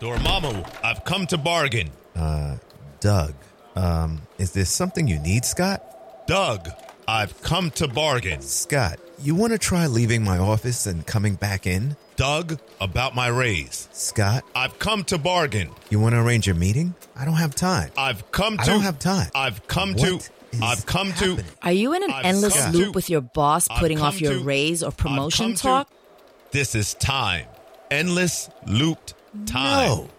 Dormammu, I've come to bargain. Uh, Doug, um, is there something you need, Scott? Doug, I've come to bargain. Scott, you want to try leaving my office and coming back in? Doug, about my raise. Scott, I've come to bargain. you want to arrange a meeting? I don't have time. I've come to. I don't have time. I've come What to. I've come happening? to. Are you in an I've endless loop to- with your boss putting off your to- raise or promotion come to- talk? This is time. Endless looped time. No.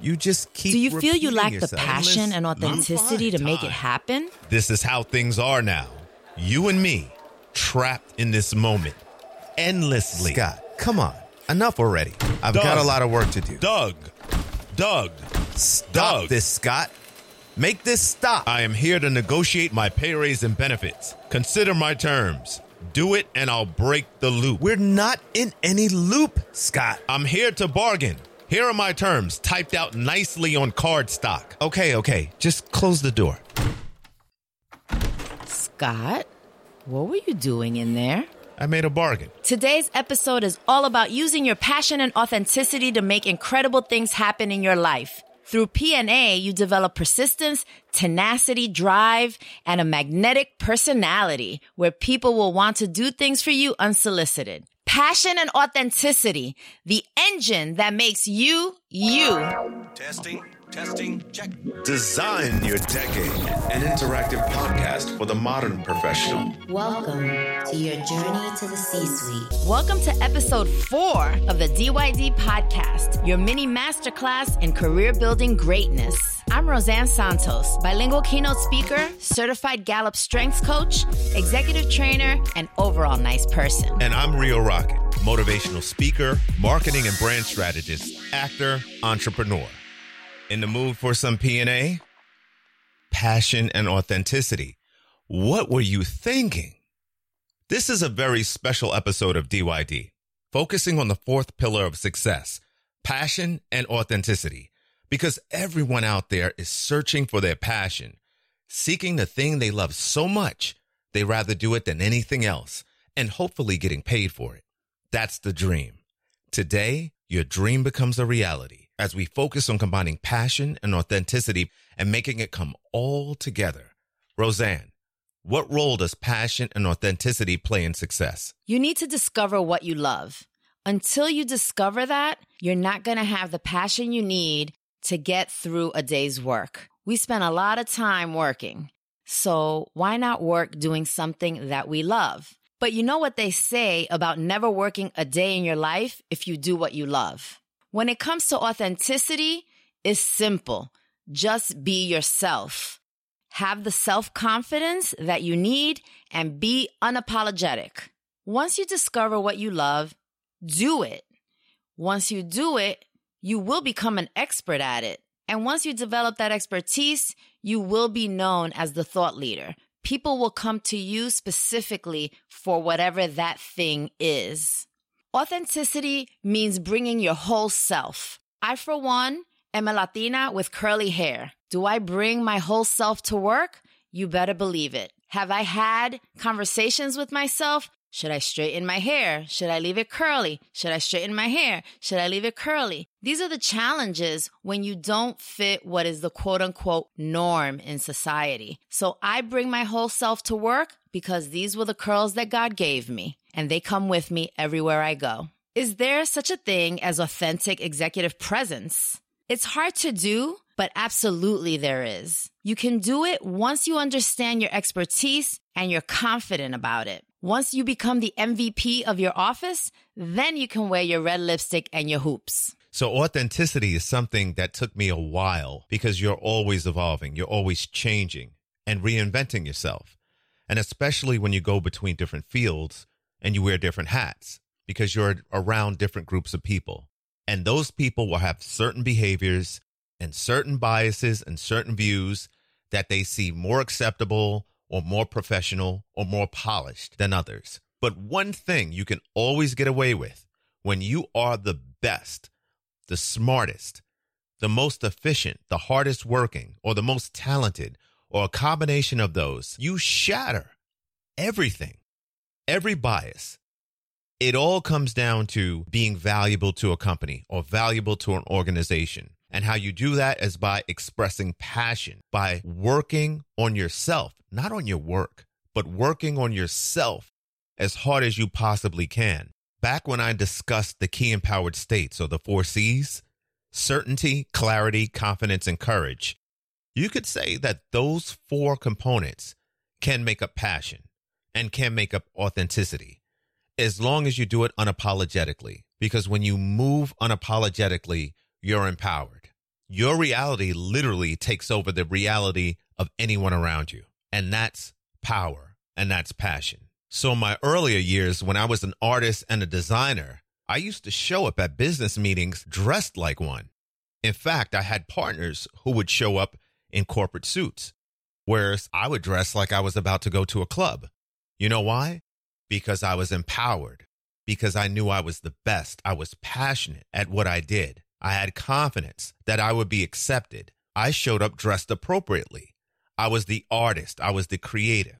You just keep. Do you feel you repeating lack the passion and authenticity to make it happen? This is how things are now. You and me, trapped in this moment, endlessly. Scott, come on. Enough already. I've Doug. got a lot of work to do. Doug, Doug, Stop Doug. this, Scott. Make this stop. I am here to negotiate my pay raise and benefits. Consider my terms. Do it and I'll break the loop. We're not in any loop, Scott. I'm here to bargain. Here are my terms, typed out nicely on cardstock. Okay, okay. Just close the door. Scott, what were you doing in there? I made a bargain. Today's episode is all about using your passion and authenticity to make incredible things happen in your life. Through PNA, you develop persistence, tenacity, drive, and a magnetic personality where people will want to do things for you unsolicited. Passion and authenticity, the engine that makes you, you. Testing, testing, check. Design Your Decade, an interactive podcast for the modern professional. Welcome to your journey to the C suite. Welcome to episode four of the DYD podcast, your mini masterclass in career building greatness. I'm Roseanne Santos, bilingual keynote speaker, certified Gallup strengths coach, executive trainer, and overall nice person. And I'm Rio Rocket, motivational speaker, marketing and brand strategist, actor, entrepreneur. In the mood for some P&A? Passion and authenticity. What were you thinking? This is a very special episode of DYD, focusing on the fourth pillar of success, passion and authenticity, because everyone out there is searching for their passion, seeking the thing they love so much, they rather do it than anything else, and hopefully getting paid for it. That's the dream. Today, your dream becomes a reality as we focus on combining passion and authenticity and making it come all together. Roseanne, what role does passion and authenticity play in success? You need to discover what you love. Until you discover that, you're not going to have the passion you need to get through a day's work. We spend a lot of time working. So why not work doing something that we love? But you know what they say about never working a day in your life if you do what you love. When it comes to authenticity, it's simple. Just be yourself. Have the self confidence that you need and be unapologetic. Once you discover what you love, do it. Once you do it, you will become an expert at it. And once you develop that expertise, you will be known as the thought leader. People will come to you specifically for whatever that thing is. Authenticity means bringing your whole self. I, for one, am a Latina with curly hair. Do I bring my whole self to work? You better believe it. Have I had conversations with myself? Should I straighten my hair? Should I leave it curly? Should I straighten my hair? Should I leave it curly? These are the challenges when you don't fit what is the quote unquote norm in society. So I bring my whole self to work because these were the curls that God gave me and they come with me everywhere I go. Is there such a thing as authentic executive presence? It's hard to do, but absolutely there is. You can do it once you understand your expertise and you're confident about it. Once you become the MVP of your office, then you can wear your red lipstick and your hoops. So authenticity is something that took me a while because you're always evolving. You're always changing and reinventing yourself. And especially when you go between different fields and you wear different hats because you're around different groups of people. And those people will have certain behaviors and certain biases and certain views that they see more acceptable or more professional or more polished than others. But one thing you can always get away with when you are the best, the smartest, the most efficient, the hardest working, or the most talented, or a combination of those, you shatter everything, every bias, It all comes down to being valuable to a company or valuable to an organization. And how you do that is by expressing passion, by working on yourself, not on your work, but working on yourself as hard as you possibly can. Back when I discussed the key empowered states or the four C's certainty, clarity, confidence, and courage you could say that those four components can make up passion and can make up authenticity as long as you do it unapologetically. Because when you move unapologetically, you're empowered. Your reality literally takes over the reality of anyone around you. And that's power and that's passion. So, in my earlier years, when I was an artist and a designer, I used to show up at business meetings dressed like one. In fact, I had partners who would show up in corporate suits, whereas I would dress like I was about to go to a club. You know why? Because I was empowered, because I knew I was the best. I was passionate at what I did. I had confidence that I would be accepted. I showed up dressed appropriately. I was the artist, I was the creative.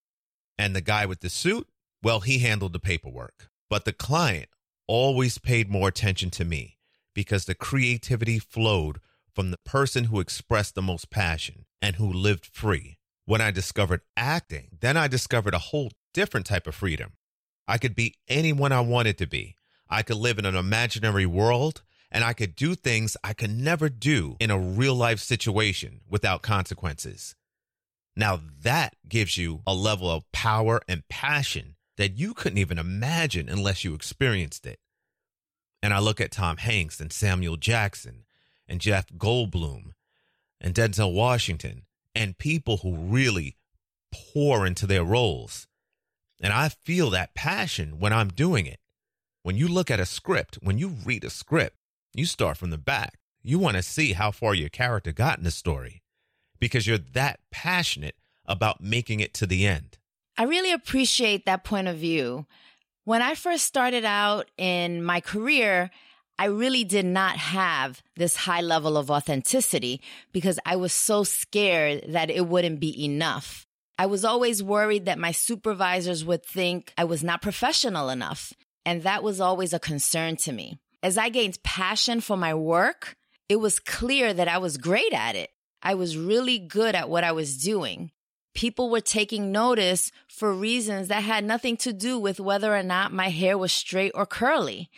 And the guy with the suit, well, he handled the paperwork. But the client always paid more attention to me because the creativity flowed from the person who expressed the most passion and who lived free. When I discovered acting, then I discovered a whole different type of freedom. I could be anyone I wanted to be. I could live in an imaginary world and I could do things I could never do in a real life situation without consequences. Now that gives you a level of power and passion that you couldn't even imagine unless you experienced it. And I look at Tom Hanks and Samuel Jackson and Jeff Goldblum and Denzel Washington and people who really pour into their roles. And I feel that passion when I'm doing it. When you look at a script, when you read a script, you start from the back. You want to see how far your character got in the story because you're that passionate about making it to the end. I really appreciate that point of view. When I first started out in my career, I really did not have this high level of authenticity because I was so scared that it wouldn't be enough. I was always worried that my supervisors would think I was not professional enough. And that was always a concern to me. As I gained passion for my work, it was clear that I was great at it. I was really good at what I was doing. People were taking notice for reasons that had nothing to do with whether or not my hair was straight or curly.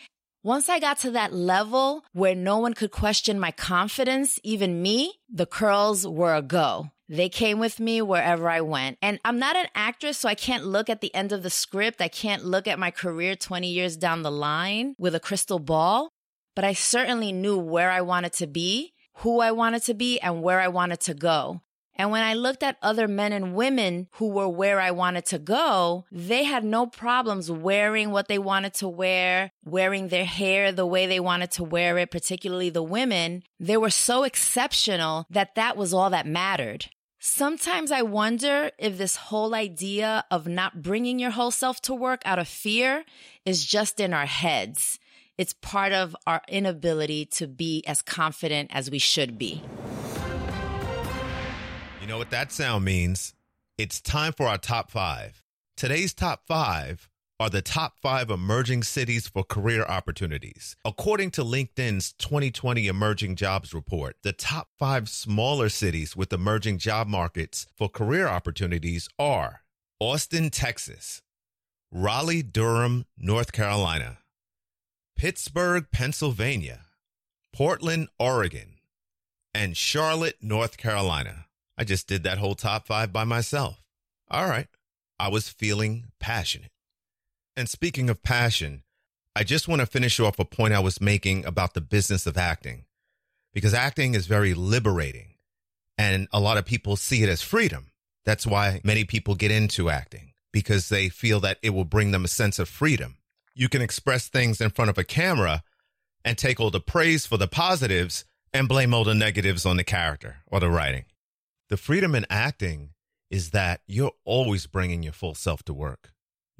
Once I got to that level where no one could question my confidence, even me, the curls were a go. They came with me wherever I went. And I'm not an actress, so I can't look at the end of the script. I can't look at my career 20 years down the line with a crystal ball, but I certainly knew where I wanted to be, who I wanted to be, and where I wanted to go. And when I looked at other men and women who were where I wanted to go, they had no problems wearing what they wanted to wear, wearing their hair the way they wanted to wear it, particularly the women. They were so exceptional that that was all that mattered. Sometimes I wonder if this whole idea of not bringing your whole self to work out of fear is just in our heads. It's part of our inability to be as confident as we should be. You know what that sound means? It's time for our top five. Today's top five are the top five emerging cities for career opportunities. According to LinkedIn's 2020 Emerging Jobs Report, the top five smaller cities with emerging job markets for career opportunities are Austin, Texas, Raleigh, Durham, North Carolina, Pittsburgh, Pennsylvania, Portland, Oregon, and Charlotte, North Carolina. I just did that whole top five by myself. All right. I was feeling passionate. And speaking of passion, I just want to finish off a point I was making about the business of acting, because acting is very liberating and a lot of people see it as freedom. That's why many people get into acting because they feel that it will bring them a sense of freedom. You can express things in front of a camera and take all the praise for the positives and blame all the negatives on the character or the writing. The freedom in acting is that you're always bringing your full self to work,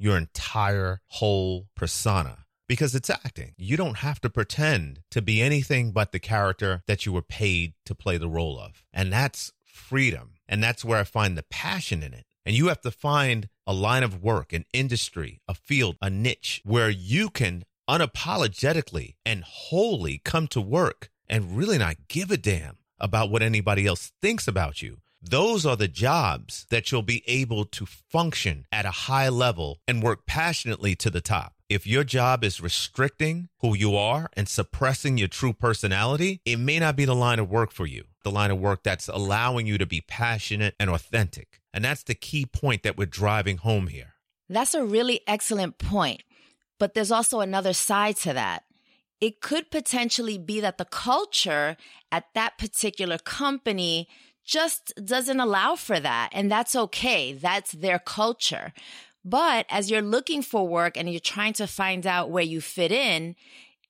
your entire whole persona, because it's acting. You don't have to pretend to be anything but the character that you were paid to play the role of. And that's freedom. And that's where I find the passion in it. And you have to find a line of work, an industry, a field, a niche where you can unapologetically and wholly come to work and really not give a damn about what anybody else thinks about you. Those are the jobs that you'll be able to function at a high level and work passionately to the top. If your job is restricting who you are and suppressing your true personality, it may not be the line of work for you, the line of work that's allowing you to be passionate and authentic. And that's the key point that we're driving home here. That's a really excellent point. But there's also another side to that. It could potentially be that the culture at that particular company just doesn't allow for that. And that's okay. That's their culture. But as you're looking for work and you're trying to find out where you fit in,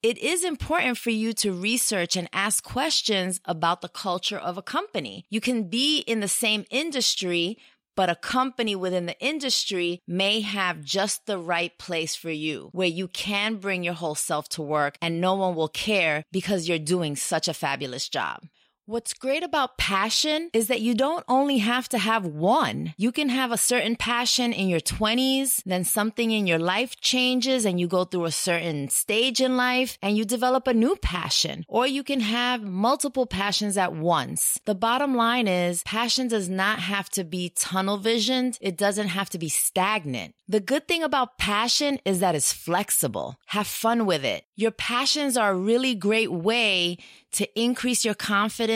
it is important for you to research and ask questions about the culture of a company. You can be in the same industry, but a company within the industry may have just the right place for you where you can bring your whole self to work and no one will care because you're doing such a fabulous job. What's great about passion is that you don't only have to have one. You can have a certain passion in your 20s, then something in your life changes and you go through a certain stage in life and you develop a new passion. Or you can have multiple passions at once. The bottom line is passion does not have to be tunnel visioned. It doesn't have to be stagnant. The good thing about passion is that it's flexible. Have fun with it. Your passions are a really great way to increase your confidence,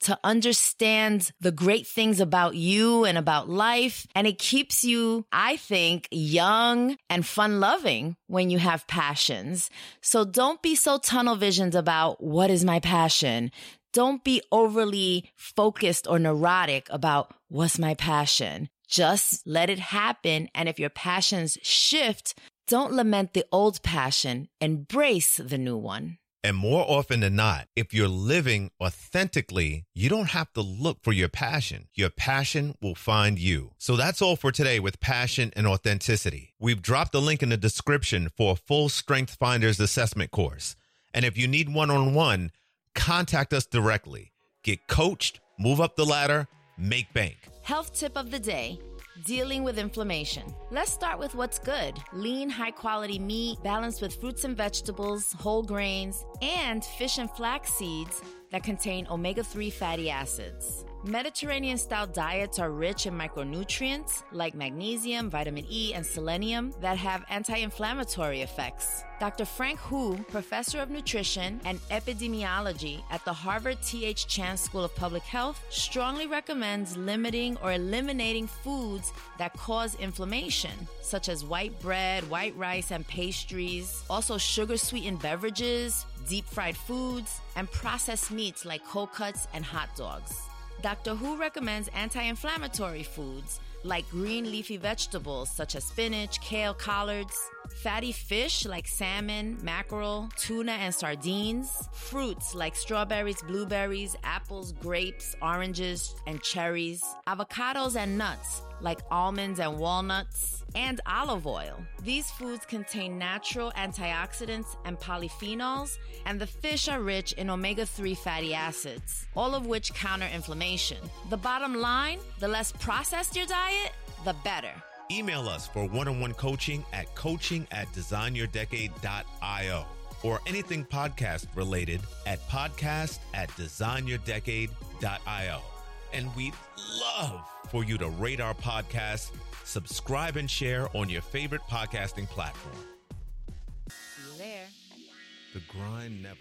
to understand the great things about you and about life. And it keeps you, I think, young and fun loving when you have passions. So don't be so tunnel visioned about what is my passion. Don't be overly focused or neurotic about what's my passion. Just let it happen. And if your passions shift, don't lament the old passion, embrace the new one. And more often than not, if you're living authentically, you don't have to look for your passion. Your passion will find you. So that's all for today with passion and authenticity. We've dropped a link in the description for a full Strength Finders assessment course. And if you need one on one, contact us directly. Get coached, move up the ladder, make bank. Health tip of the day dealing with inflammation. Let's start with what's good lean, high quality meat balanced with fruits and vegetables, whole grains, and fish and flax seeds that contain omega 3 fatty acids. Mediterranean style diets are rich in micronutrients like magnesium, vitamin E, and selenium that have anti inflammatory effects. Dr. Frank Hu, professor of nutrition and epidemiology at the Harvard T.H. Chan School of Public Health, strongly recommends limiting or eliminating foods that cause inflammation, such as white bread, white rice, and pastries, also sugar sweetened beverages, deep fried foods, and processed meats like cold cuts and hot dogs. Dr. Hu recommends anti inflammatory foods like green leafy vegetables such as spinach, kale, collards, fatty fish like salmon, mackerel, tuna, and sardines, fruits like strawberries, blueberries, apples, grapes, oranges, and cherries, avocados and nuts like almonds and walnuts, and olive oil. These foods contain natural antioxidants and polyphenols, and the fish are rich in omega 3 fatty acids, all of which counter inflammation. The bottom line the less processed your diet, the better. Email us for one on one coaching at coaching at designyourdecade.io or anything podcast related at podcast at designyourdecade.io. And we'd love for you to rate our podcast, subscribe, and share on your favorite podcasting platform. See you there. The grind never.